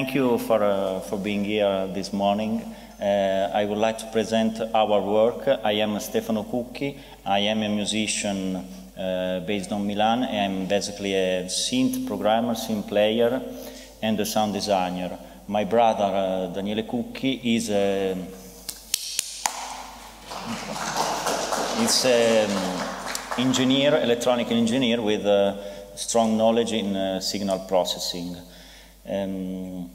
thank you for, uh, for being here this morning. Uh, I would like to present our work. I am Stefano Cucchi. I am a musician uh, based on Milan. I'm basically a synth programmer, synth player, and a sound designer. My brother, uh, Daniele Cucchi, is a, is an engineer, electronic engineer with uh, strong knowledge in uh, signal processing. Um,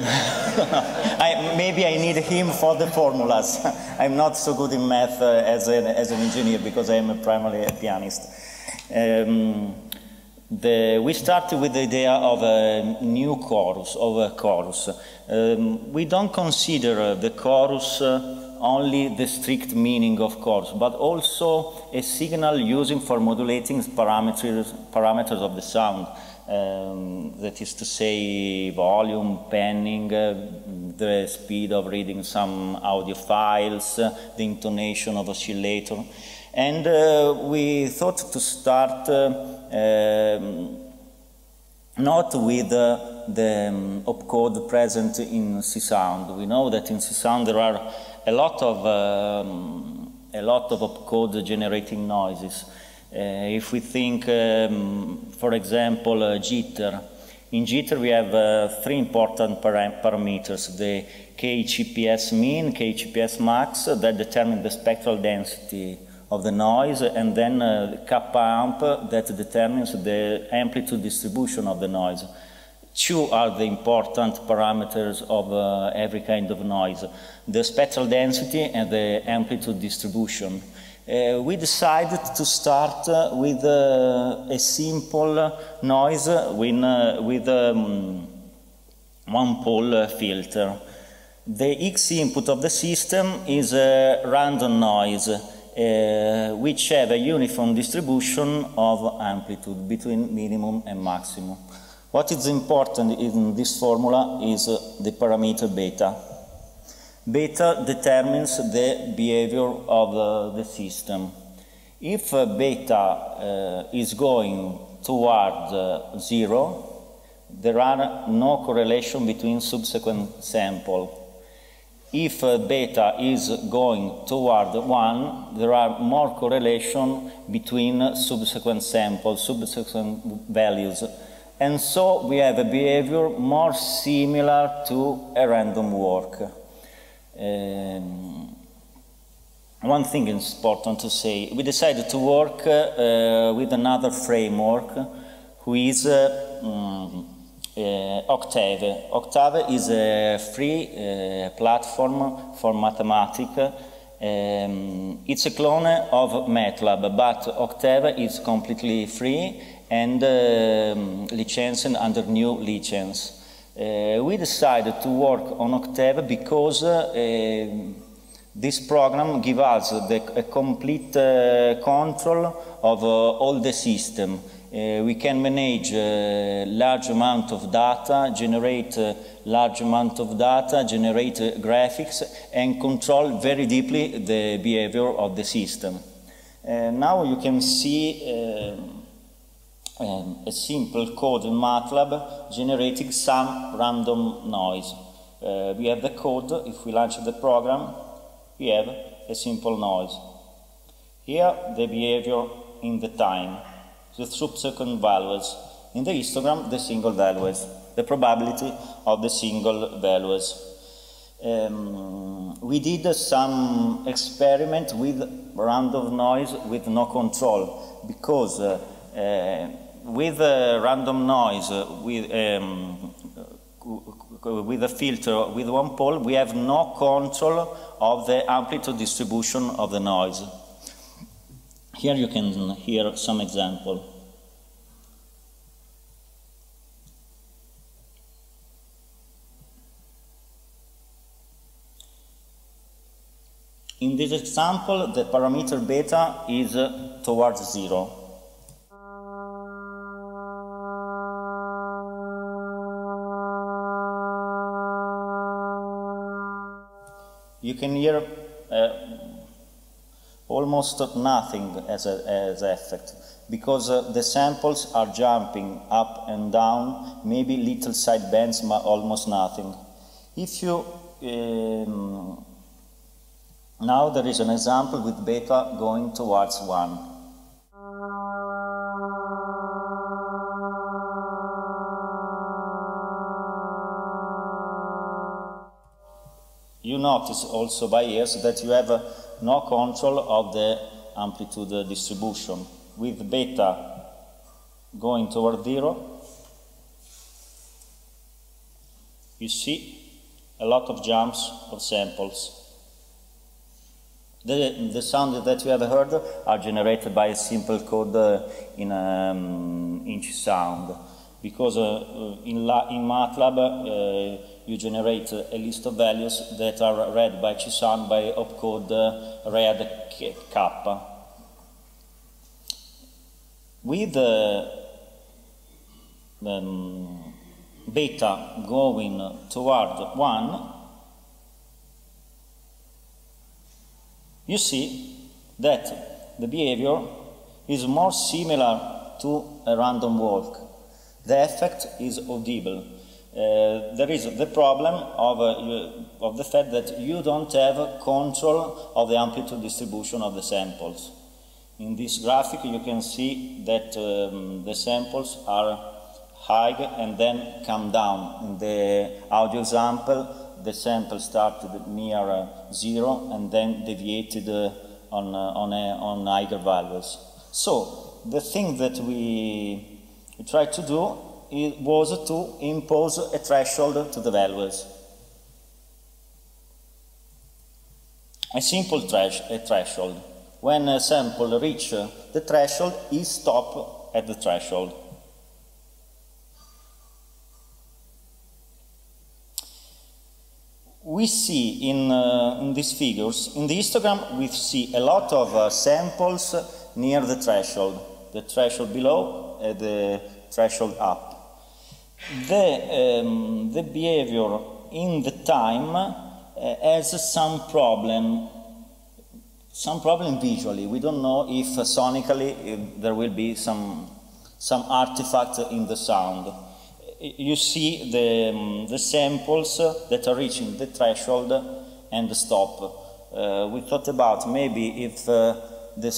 I, maybe I need him for the formulas. I'm not so good in math uh, as, a, as an engineer because I am primarily a pianist. Um, the, we started with the idea of a new chorus, of a chorus. Um, we don't consider the chorus uh, only the strict meaning of chorus, but also a signal using for modulating parameters, parameters of the sound. Um, that is to say volume, panning, uh, the speed of reading some audio files, uh, the intonation of oscillator. And uh, we thought to start uh, um, not with uh, the um, opcode present in Csound. We know that in Csound there are a lot of, um, a lot of opcode generating noises. Uh, if we think, um, for example, uh, jitter, in jitter we have uh, three important param parameters, the kcpsmin, KHEPS max, that determine the spectral density of the noise, and then uh, kappa amp that determines the amplitude distribution of the noise. Two are the important parameters of uh, every kind of noise, the spectral density and the amplitude distribution. Uh, we decided to start uh, with uh, a simple noise with, uh, with um, one pole filter. The X input of the system is a random noise, uh, which have a uniform distribution of amplitude between minimum and maximum. What is important in this formula is uh, the parameter beta. Beta determines the behavior of uh, the system. If uh, beta uh, is going toward uh, zero, there are no correlation between subsequent sample. If uh, beta is going toward 1, there are more correlation between subsequent samples, subsequent values. And so we have a behavior more similar to a random walk. Um, one thing is important to say. We decided to work uh, with another framework who is uh, um, uh, Octave. Octave is a free uh, platform for mathematics. Um, it's a clone of MATLAB, but Octave is completely free and um, licensed under GNU license. Uh, we decided to work on Octave because uh, this program gives us the, complete uh, control of uh, all the system. We can manage large amount of data, generate large amount of data, generate graphics, and control very deeply the behavior of the system. now you can see um, a simple code in MATLAB generating some random noise. Uh, we have the code, if we launch the program, we have a simple noise. Here, the behavior in the time, the subsequent values. In the histogram, the single values, the probability of the single values. Um, we did some experiment with random noise with no control because uh, uh, with random noise, uh, with, um, with a filter with one pole, we have no control of the amplitude distribution of the noise. Here you can hear some example. In this example, the parameter beta is towards zero. You can hear uh, almost nothing as, a, as effect because uh, the samples are jumping up and down, maybe little side bends, but almost nothing. If you um, now there is an example with beta going towards 1. You notice also by ears that you have uh, no control of the amplitude distribution. With beta going toward 0, you see a lot of jumps of samples. The, the sound that you have heard are generated by a simple code uh, in um, Csound because uh, uh in, La, in, MATLAB uh, you generate a list of values that are read by Csound by opcode uh, read kappa. With uh, um, beta going toward 1, you see that the behavior is more similar to a random walk. The effect is audible. Uh, there is the problem of, uh, of the fact that you don't have control of the amplitude distribution of the samples. In this graphic you can see that um, the samples are high and then come down. In the audio example the sample started near uh, zero and then deviated uh, on, uh, on, a, on higher values. So the thing that we, we tried to do was to impose a threshold to the values. A simple thresh a threshold. When a sample reaches the threshold, it stop at the threshold. we see in, uh, in, these figures, in the histogram, we see a lot of uh, samples near the threshold, the threshold below, uh, the threshold up. The, um, the behavior in the time uh, has some problem, some problem visually. We don't know if sonically if there will be some, some artifact in the sound you see the, um, the samples that are reaching the threshold and the stop. Uh, we thought about maybe if uh, the,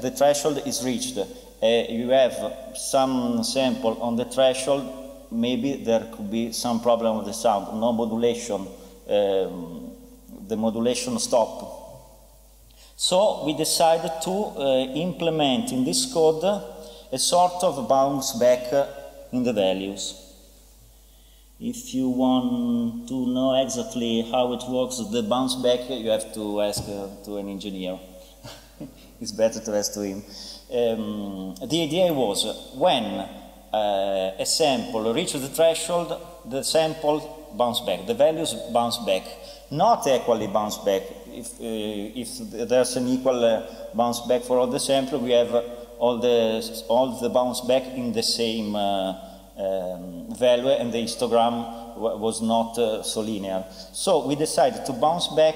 the, threshold is reached, you have some sample on the threshold, maybe there could be some problem with the sound, no modulation, um, the modulation stop. So we decided to uh, implement in this code a sort of bounce back in the values. If you want to know exactly how it works, the bounce back, you have to ask uh, to an engineer. It's better to ask to him. Um, the idea was when uh, a sample reaches the threshold, the sample bounce back, the values bounce back, not equally bounce back. If, uh, if there's an equal uh, bounce back for all the sample, we have all the, all the bounce back in the same uh, um, value and the histogram was not uh, so linear. So we decided to bounce back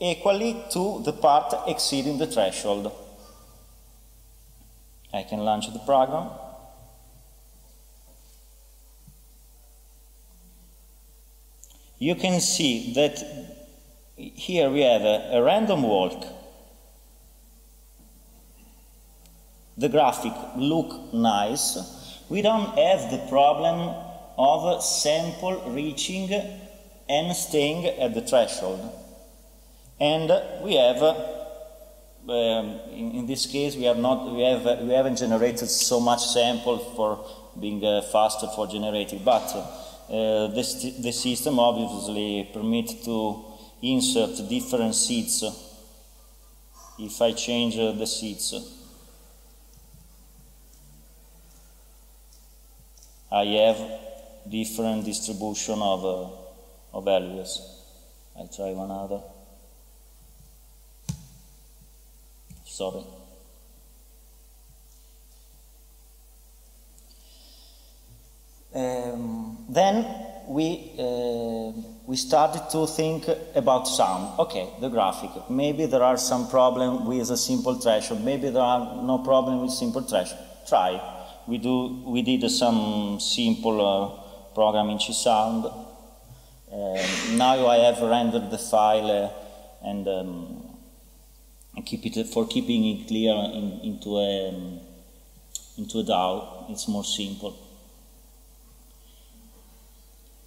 equally to the part exceeding the threshold. I can launch the program. You can see that here we have a, a random walk. The graphic look nice, we don't have the problem of sample reaching and staying at the threshold. And we have, um, in, in, this case, we, have not, we, have, we haven't generated so much sample for being uh, faster for generating, but uh, the, the system obviously permits to insert different seeds if I change uh, the seeds. I have different distribution of, uh, of values. I try one other. Sorry. Um, then we uh, we started to think about sound. Okay, the graphic. Maybe there are some problem with a simple threshold. Maybe there are no problem with simple threshold. Try. We do. We did some simple uh, program in Csound. Uh, now I have rendered the file uh, and, um, keep it for keeping it clear in, into a um, into a DAW. It's more simple.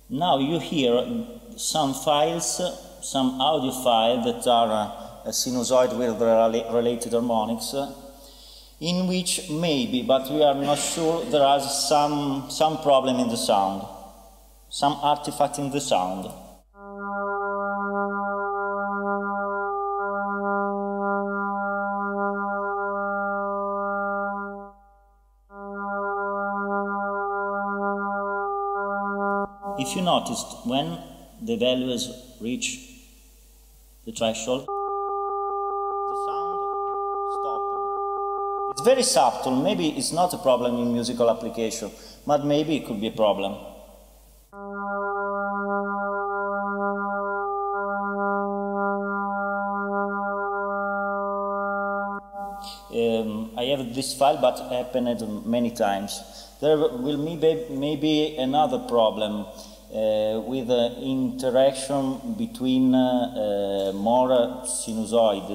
Now you hear some files, some audio files that are uh, a sinusoid with related harmonics, uh, in which maybe, but we are not sure, there is some, some problem in the sound, some artifact in the sound. You noticed, when the values reach the threshold, the sound stopped. It's very subtle. Maybe it's not a problem in musical application, but maybe it could be a problem. Um, I have this file, but happened many times. There will maybe, maybe another problem with the interaction between uh, more sinusoid.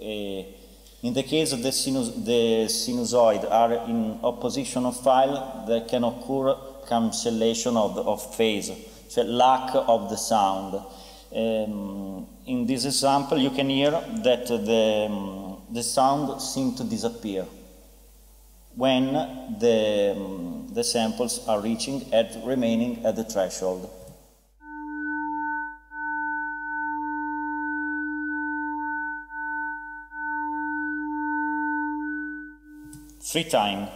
Uh, in the case of the, sinus the sinusoid are in opposition of file, there can occur cancellation of, the, of phase, so lack of the sound. Um, in this example, you can hear that the, um, the sound seems to disappear when the, um, the samples are reaching at remaining at the threshold. Free time.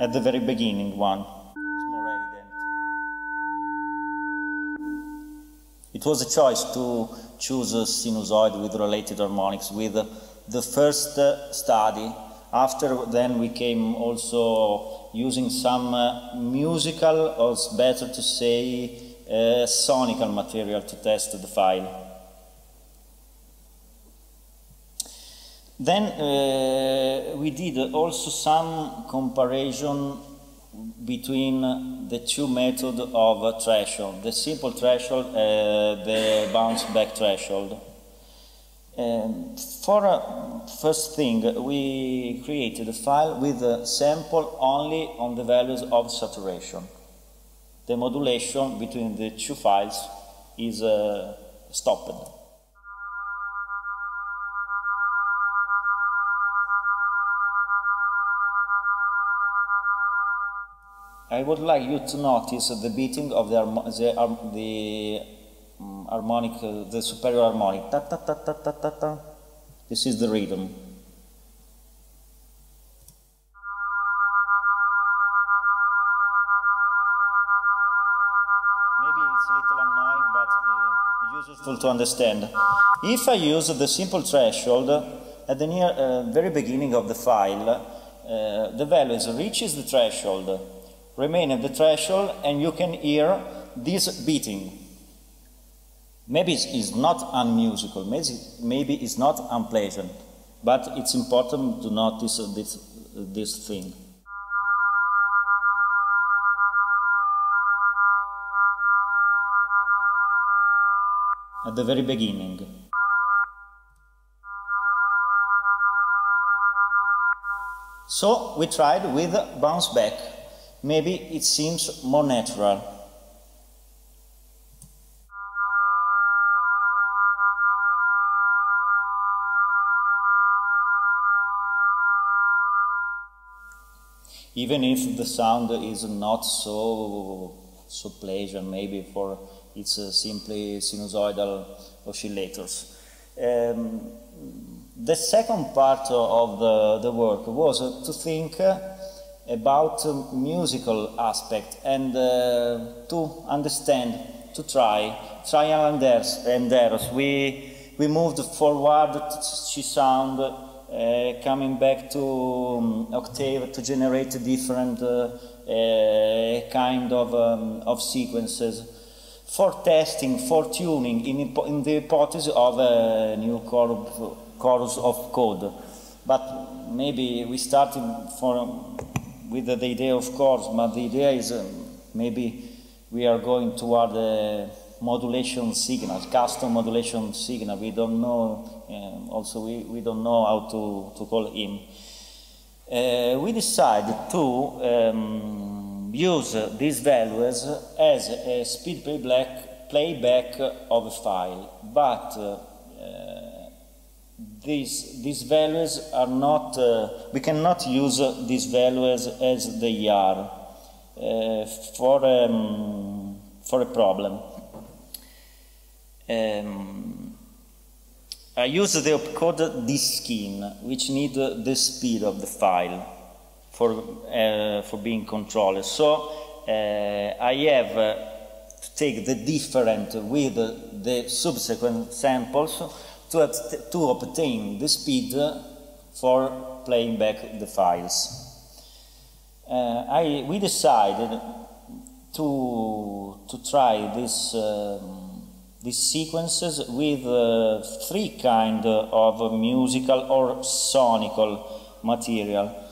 At the very beginning one. Is more evident. It was a choice to choose a sinusoid with related harmonics with the first study. After then we came also using some uh, musical, or better to say uh, sonical material to test the file. Then uh, we did also some comparison between the two methods of threshold, the simple threshold, uh, the bounce back threshold. Um, for uh, first thing, we created a file with a sample only on the values of saturation. The modulation between the two files is uh, stopped. I would like you to notice the beating of the, the, the um, harmonic, uh, the superior harmonic. Ta, ta, ta, ta, ta, ta, ta. This is the rhythm. Maybe it's a little annoying, but uh, useful to understand. If I use the simple threshold at the near, uh, very beginning of the file, uh, the value reaches the threshold remain at the threshold and you can hear this beating. Maybe it's not unmusical, maybe, it's not unpleasant, but it's important to notice this, this thing. At the very beginning. So we tried with bounce back maybe it seems more natural. Even if the sound is not so so pleasant, maybe for it's uh, simply sinusoidal oscillators. Um, the second part of the, the work was to think uh, about uh, musical aspect and uh, to understand, to try, trial and errors. And errors. We, we moved forward to Csound uh, coming back to um, Octave to generate different uh, kind of, um, of sequences for testing, for tuning in, in the hypothesis of a new chorus opcode. But maybe we started for, with the idea of course, but the idea is um, maybe we are going toward a modulation signal, custom modulation signal. We don't know, um, also we, we don't know how to, to call him. Uh, we decided to um, use these values as a speed playback, playback of a file, but uh, these, these values are not, uh, we cannot use these values as they are uh, for, um, for a problem. Um, I use the opcode diskin, which need the speed of the file for, uh, for being controlled. So uh, I have uh, to take the different with the subsequent samples to, to obtain the speed for playing back the files. Uh, I, we decided to, to try this, um, these sequences with uh, three kind of musical or sonical material.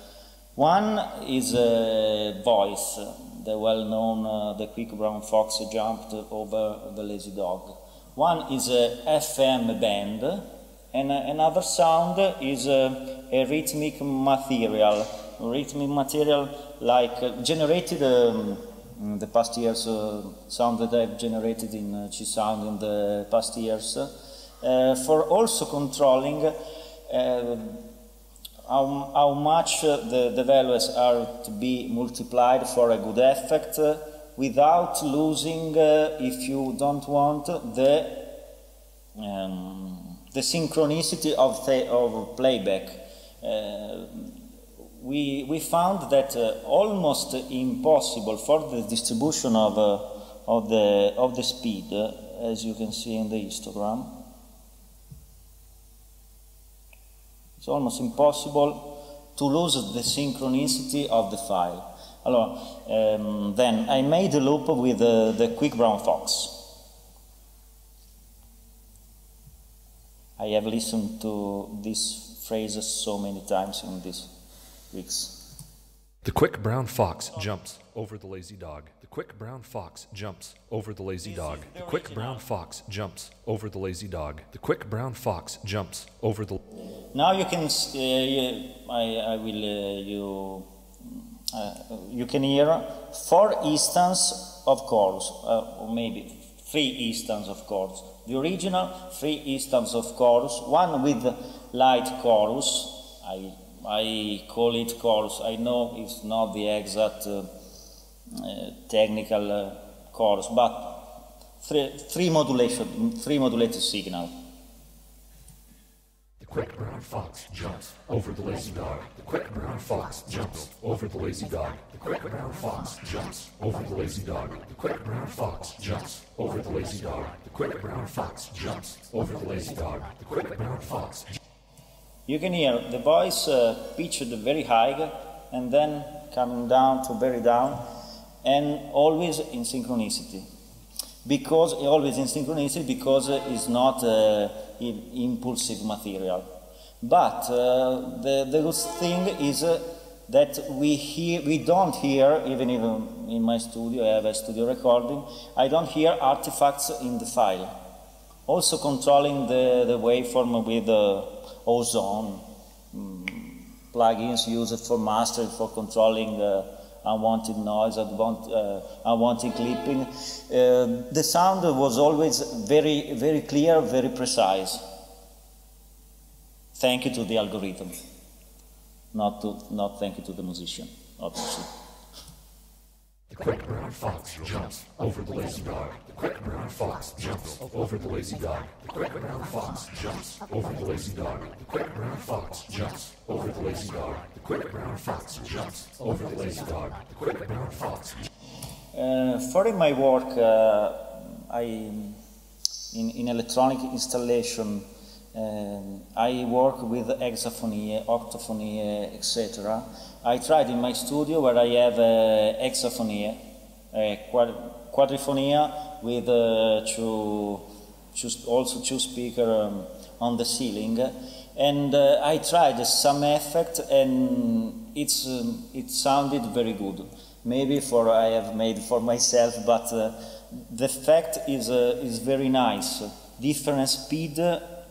One is a voice, the well-known uh, The Quick Brown Fox Jumped Over the Lazy Dog. One is a FM band, and another sound is a, a rhythmic material, rhythmic material like uh, generated um, in the past years, uh, sound that I've generated in uh, Sound in the past years, uh, for also controlling uh, how, how much the, the values are to be multiplied for a good effect without losing, uh, if you don't want, the, um, the synchronicity of, the, of playback. Uh, we, we found that uh, almost impossible for the distribution of, uh, of, the, of the speed, uh, as you can see in the histogram. It's almost impossible to lose the synchronicity of the file. Allora, um, then I made a loop with uh, the quick brown fox. I have listened to this phrase so many times in these weeks. The quick brown fox jumps over the lazy dog. The quick brown fox jumps over the lazy dog. The quick brown fox jumps over the lazy dog. The quick brown fox jumps over the. Now you can. Uh, I, I will. Uh, you you can hear four instances of chords, uh, or maybe three instances of chords. The original three instances of chords, one with light chorus, I, I call it chorus, I know it's not the exact uh, uh technical uh, chorus, but three, three modulation, three modulated signal. Quick brown fox jumps over the lazy dog. The quick brown fox jumps over the lazy dog. The quick brown fox jumps over the lazy dog. The quick brown fox jumps over the lazy dog. The quick brown fox jumps over the lazy dog. The quick brown fox. You can hear the voice uh, pitched very high and then coming down to very down and always in synchronicity. Because always in synchronicity because it's not uh, impulsive material. But uh, the, the good thing is uh, that we hear, we don't hear, even even in my studio, I have a studio recording, I don't hear artifacts in the file. Also controlling the, the waveform with uh, ozone, um, plugins used for mastering, for controlling uh, unwanted noise, unwanted, uh, unwanted clipping. Uh, the sound was always very, very clear, very precise. Thank you to the algorithm, not, to, not thank you to the musician, obviously. The quick brown fox jumps over the lazy dog. The quick brown fox jumps over the lazy dog. The quick brown fox jumps over the lazy dog. The quick brown fox jumps over the lazy dog. The quick brown fox jumps over the lazy dog. The quick brown fox. Uh, for in my work, uh, I in, in electronic installation, uh, I work with hexaphonia, octaphonia, etc. I tried in my studio where I have uh, hexaphonia, uh, quadriphonia with uh, two, two, also two speakers um, on the ceiling. And uh, I tried some effect and it's, um, it sounded very good. Maybe for I have made for myself, but uh, the effect is, uh, is very nice. Different speed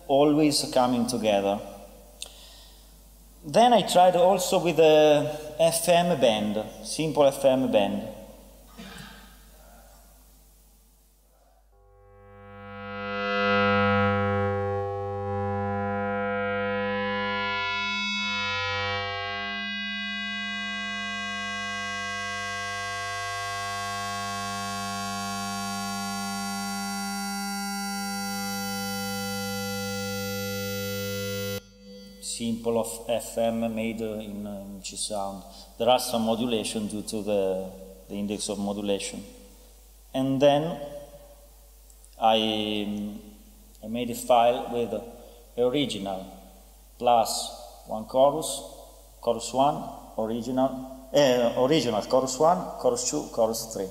always coming together. Then I tried also with a FM band, simple FM band. Of FM made in, uh, in Csound. There are some modulation due to the, the index of modulation. And then I, I made a file with original plus one chorus, chorus one, original, uh, original, chorus one, chorus two, chorus three.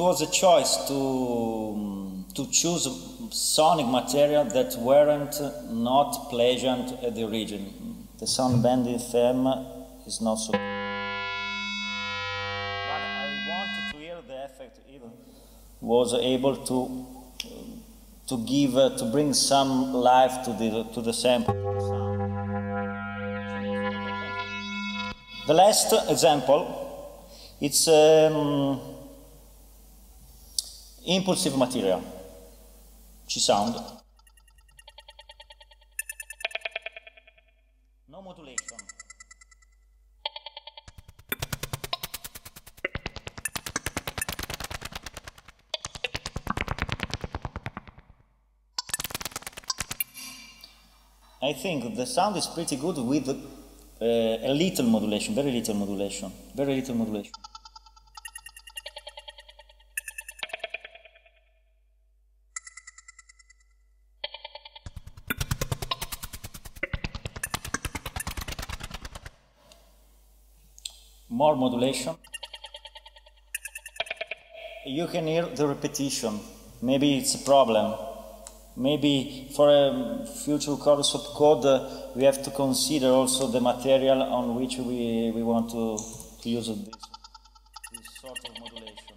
Was a choice to, to choose sonic material that weren't not pleasant at the origin. The sound band FM is not so. But I wanted to hear the effect even was able to to give uh, to bring some life to the to the sample. The last example, it's. Um, impulsive material, Csound. No modulation. I think the sound is pretty good with uh, a little modulation, very little modulation, very little modulation. More modulation. You can hear the repetition. Maybe it's a problem. Maybe for a future chorus of code, uh, we have to consider also the material on which we, we want to, to use this, this sort of modulation.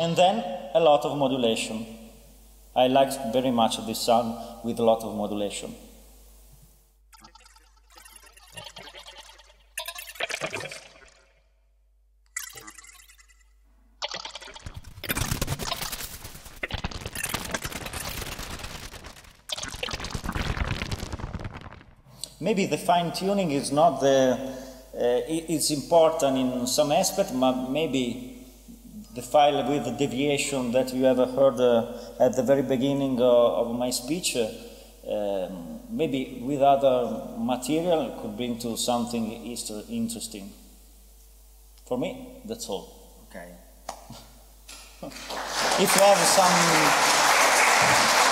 And then a lot of modulation. I liked very much this sound with a lot of modulation. Maybe the fine tuning is not the, uh, it's important in some aspect, but maybe the file with the deviation that you ever heard uh, at the very beginning uh, of my speech, uh, um, maybe with other material could bring to something interesting. For me, that's all. Okay. if you have some